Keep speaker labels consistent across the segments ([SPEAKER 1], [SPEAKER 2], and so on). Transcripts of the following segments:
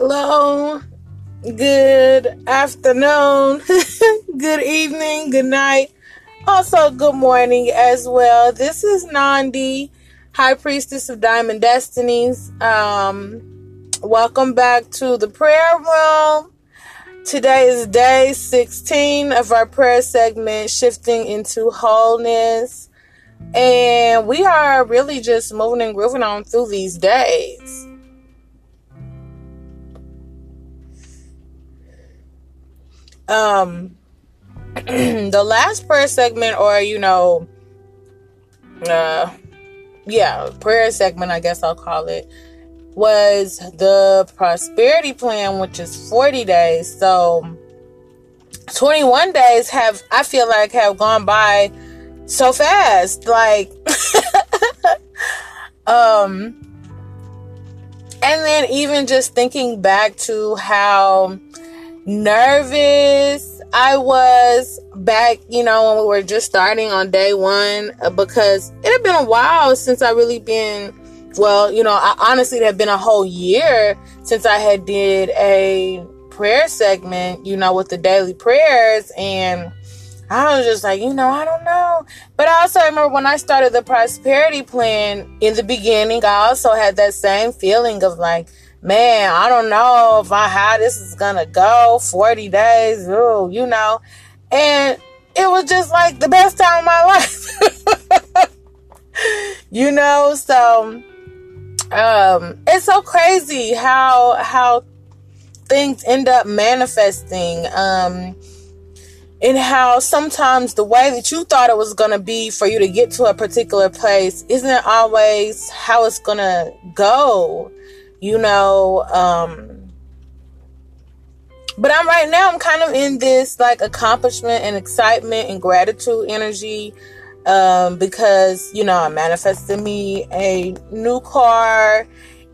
[SPEAKER 1] Hello, good afternoon, good evening, good night, also good morning as well. This is Nandi, High Priestess of Diamond Destinies. Um, welcome back to the prayer room. Today is day 16 of our prayer segment, Shifting into Wholeness. And we are really just moving and grooving on through these days. Um the last prayer segment or you know uh yeah prayer segment i guess i'll call it was the prosperity plan which is 40 days. So 21 days have i feel like have gone by so fast. Like um and then even just thinking back to how nervous I was back, you know, when we were just starting on day one uh, because it had been a while since I really been well, you know, I, honestly it had been a whole year since I had did a prayer segment, you know, with the daily prayers and I was just like, you know, I don't know. But I also remember when I started the prosperity plan in the beginning, I also had that same feeling of like, man, I don't know if I how this is gonna go. 40 days, ooh, you know. And it was just like the best time of my life. you know, so um it's so crazy how how things end up manifesting. Um and how sometimes the way that you thought it was going to be for you to get to a particular place isn't always how it's going to go you know um but i'm right now i'm kind of in this like accomplishment and excitement and gratitude energy um because you know i manifested me a new car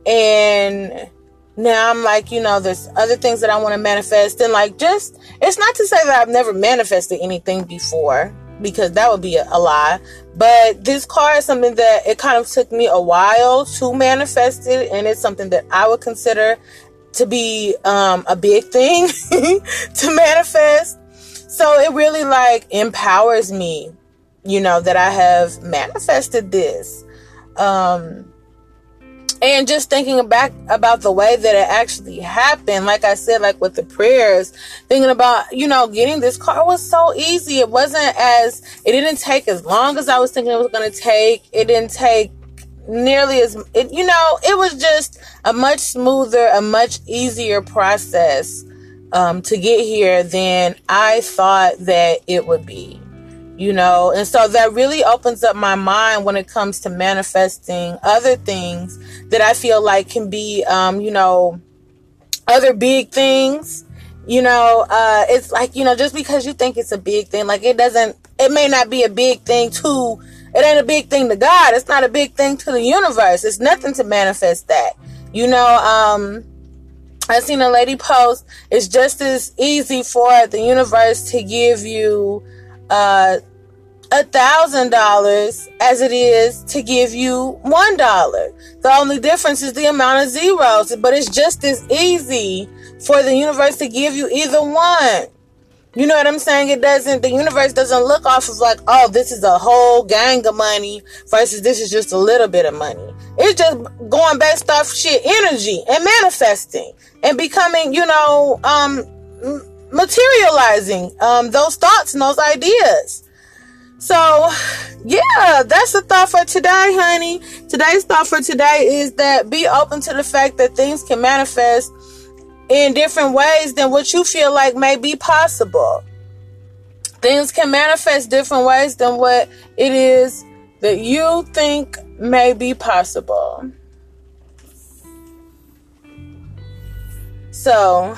[SPEAKER 1] and now i'm like you know there's other things that i want to manifest and like just it's not to say that i've never manifested anything before because that would be a, a, lie. But this car is something that it kind of took me a while to manifest it, and it's something that I would consider to be um, a big thing to manifest. So it really like empowers me, you know, that I have manifested this. Um, and just thinking back about the way that it actually happened like i said like with the prayers thinking about you know getting this car was so easy. It wasn't as it didn't take as long as i was thinking it was going to take. It didn't take nearly as it, you know it was just a much smoother a much easier process um, to get here than i thought that it would be you know? And so that really opens up my mind when it comes to manifesting other things that i feel like can be um, you know other big things you know? Uh, it's like you know just because you think it's a big thing like it doesn't it may not be a big thing to it ain't a big thing to god. It's not a big thing to the universe. It's nothing to manifest that you know? Um I seen a lady post. It's just as easy for the universe to give you uh, a thousand dollars as it is to give you one dollar. The only difference is the amount of zeros, but it's just as easy for the universe to give you either one. You know what I'm saying? It doesn't, the universe doesn't look off of like, oh, this is a whole gang of money versus this is just a little bit of money. It's just going based off shit energy and manifesting and becoming, you know, um, materializing um, those thoughts and those ideas. So, yeah, that's the thought for today, honey. Today's thought for today is that be open to the fact that things can manifest in different ways than what you feel like may be possible. Things can manifest different ways than what it is that you think may be possible. So,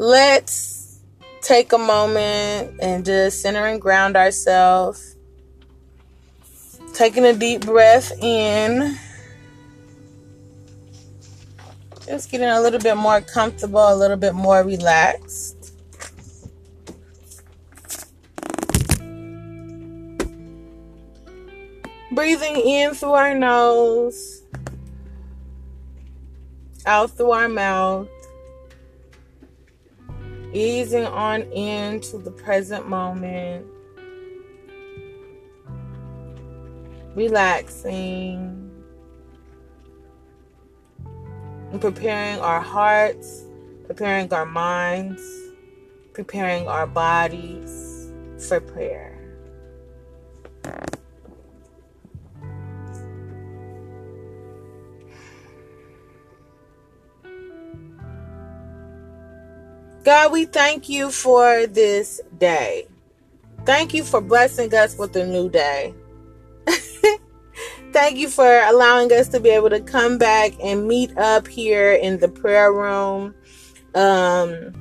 [SPEAKER 1] let's take a moment and just center and ground ourselves. Taking a deep breath in. Just getting a little bit more comfortable, a little bit more relaxed. Breathing in through our nose out through our mouth, easing on into the present moment, relaxing, and preparing our hearts, preparing our minds, preparing our bodies for prayer. God, we thank you for this day. Thank you for blessing us with a new day. thank you for allowing us to be able to come back and meet up here in the prayer room. Um,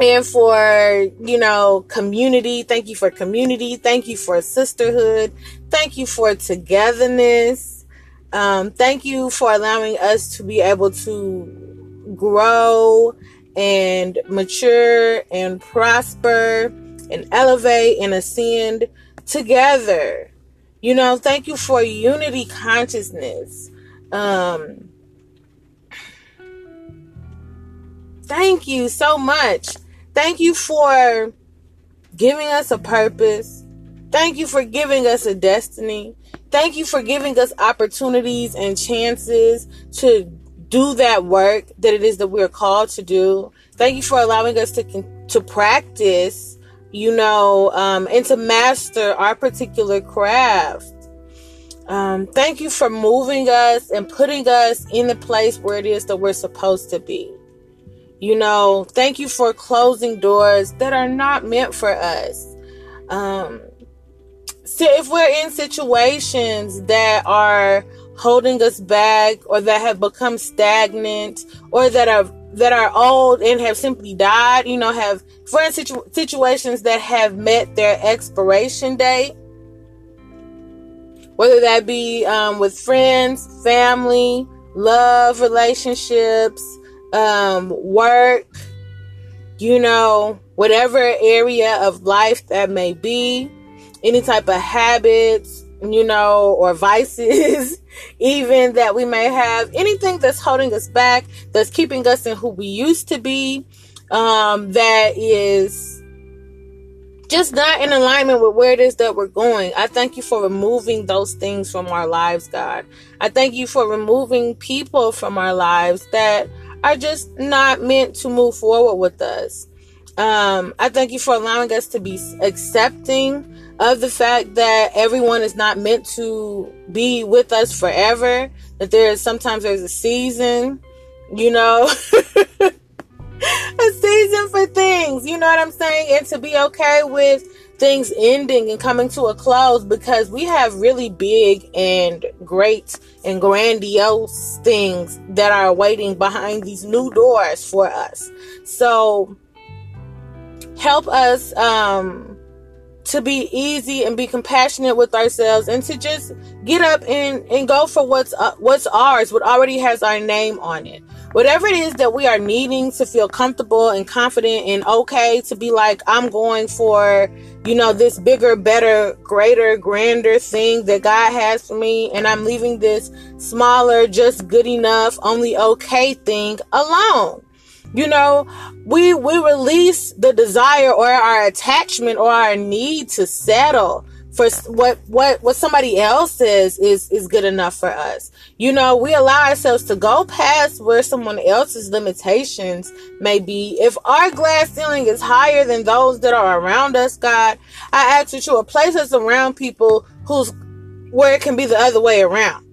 [SPEAKER 1] and for, you know, community. Thank you for community. Thank you for sisterhood. Thank you for togetherness. Um, thank you for allowing us to be able to grow and mature and prosper and elevate and ascend together. You know, thank you for unity consciousness. Um, thank you so much. Thank you for giving us a purpose. Thank you for giving us a destiny. Thank you for giving us opportunities and chances to do that work that it is that we're called to do. Thank you for allowing us to to practice, you know, um, and to master our particular craft. Um, thank you for moving us and putting us in the place where it is that we're supposed to be. You know, thank you for closing doors that are not meant for us. Um, so if we're in situations that are holding us back or that have become stagnant or that are that are old and have simply died, you know, have friend situ- situations that have met their expiration date, whether that be um, with friends, family, love relationships, um, work, you know, whatever area of life that may be, any type of habits, you know, or vices, even that we may have, anything that's holding us back, that's keeping us in who we used to be, um, that is just not in alignment with where it is that we're going. I thank you for removing those things from our lives, God. I thank you for removing people from our lives that are just not meant to move forward with us. Um, I thank you for allowing us to be accepting of the fact that everyone is not meant to be with us forever. That there is sometimes there's a season, you know, a season for things. You know what I'm saying? And to be okay with things ending and coming to a close because we have really big and great and grandiose things that are waiting behind these new doors for us. So help us um to be easy and be compassionate with ourselves and to just get up and, and go for what's uh, what's ours what already has our name on it. Whatever it is that we are needing to feel comfortable and confident and okay to be like i'm going for you know this bigger better greater grander thing that god has for me and i'm leaving this smaller just good enough only okay thing alone you know, we we release the desire or our attachment or our need to settle for what what what somebody else says is is good enough for us. You know, we allow ourselves to go past where someone else's limitations may be. If our glass ceiling is higher than those that are around us, God, I ask that you will place us around people who's where it can be the other way around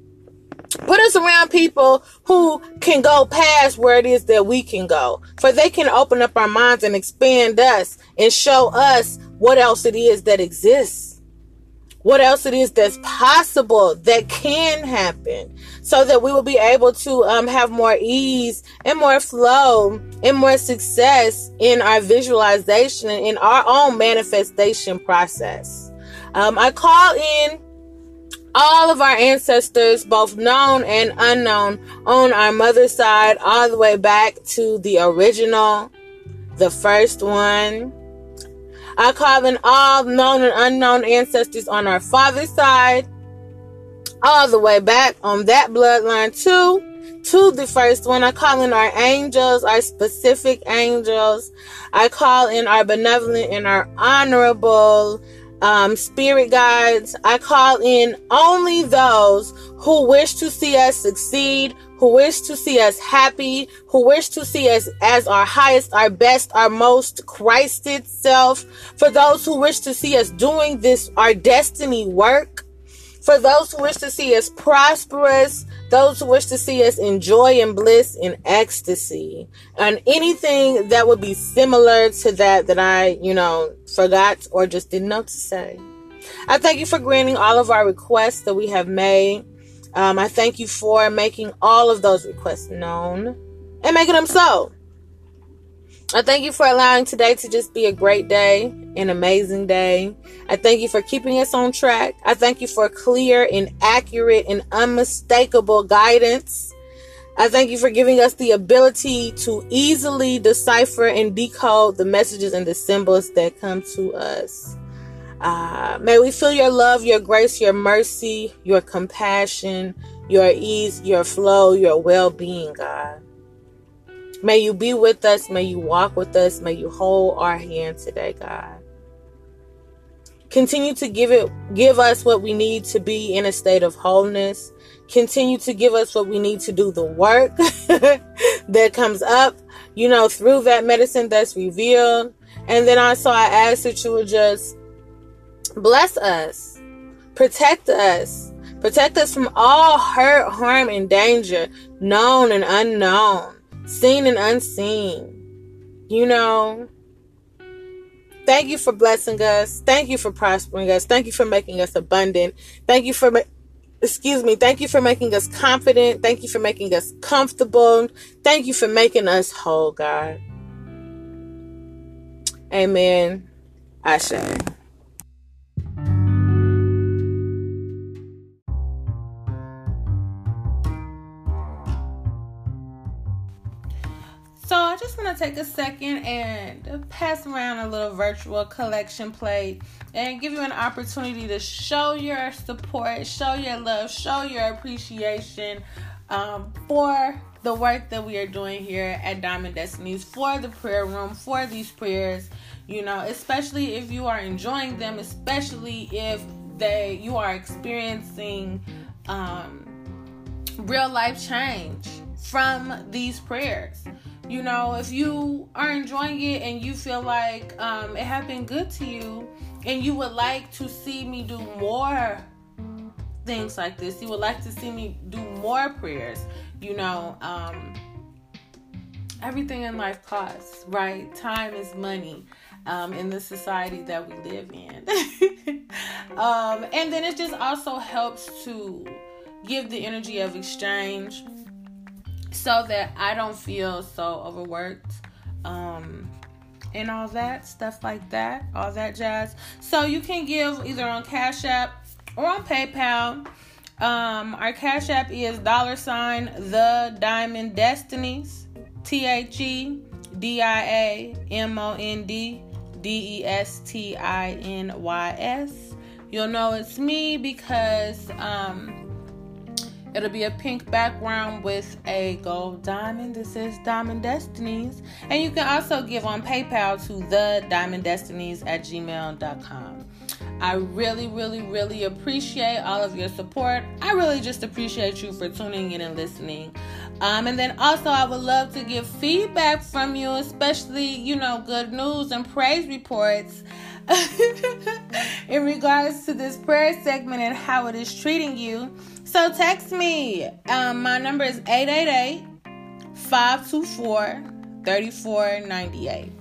[SPEAKER 1] Put us around people who can go past where it is that we can go. For they can open up our minds and expand us and show us what else it is that exists. What else it is that's possible that can happen so that we will be able to um, have more ease and more flow and more success in our visualization and in our own manifestation process. Um, I call in all of our ancestors, both known and unknown, on our mother's side, all the way back to the original, the first one. I call in all known and unknown ancestors on our father's side, all the way back on that bloodline too. to the first one. I call in our angels, our specific angels. I call in our benevolent and our honorable um, spirit guides. I call in only those who wish to see us succeed, who wish to see us happy, who wish to see us as our highest, our best, our most Christ itself. For those who wish to see us doing this, our destiny work. For those who wish to see us prosperous, those who wish to see us in joy and bliss and ecstasy, and anything that would be similar to that that I, you know, forgot or just didn't know to say. I thank you for granting all of our requests that we have made. Um, I thank you for making all of those requests known and making them so. I thank you for allowing today to just be a great day, an amazing day. I thank you for keeping us on track. I thank you for clear and accurate and unmistakable guidance. I thank you for giving us the ability to easily decipher and decode the messages and the symbols that come to us. Uh, may we feel your love, your grace, your mercy, your compassion, your ease, your flow, your well being, God. May you be with us. May you walk with us. May you hold our hand today, God. Continue to give it give us what we need to be in a state of wholeness. Continue to give us what we need to do the work that comes up, you know, through that medicine that's revealed. And then also I ask that you would just bless us, protect us, protect us from all hurt, harm, and danger, known and unknown seen and unseen. You know, thank you for blessing us. Thank you for prospering us. Thank you for making us abundant. Thank you for, excuse me, thank you for making us confident. Thank you for making us comfortable. Thank you for making us whole, God. Amen. Ashe. To take a second and pass around a little virtual collection plate and give you an opportunity to show your support, show your love, show your appreciation um, for the work that we are doing here at Diamond Destinies, for the prayer room, for these prayers. You know, especially if you are enjoying them, especially if they you are experiencing um, real life change from these prayers you know if you are enjoying it and you feel like um, it has been good to you and you would like to see me do more things like this you would like to see me do more prayers you know um, everything in life costs right? Time is money um, in the society that we live in. Um, and then it just also helps to give the energy of exchange so that I don't feel so overworked. Um, and all that stuff like that, all that jazz. So you can give either on Cash App or on PayPal. Um, our Cash App is dollar sign the Diamond Destinies, T H E D I A M O N D D E S T I N Y S. You'll know it's me because um, It'll be a pink background with a gold diamond. This is Diamond Destinies. And you can also give on PayPal to the Diamond Destinies at gmail.com. I really, really, really appreciate all of your support. I really just appreciate you for tuning in and listening. Um, and then also, I would love to get feedback from you, especially, you know, good news and praise reports in regards to this prayer segment and how it is treating you. So text me. Um, my number is 888 524 3498.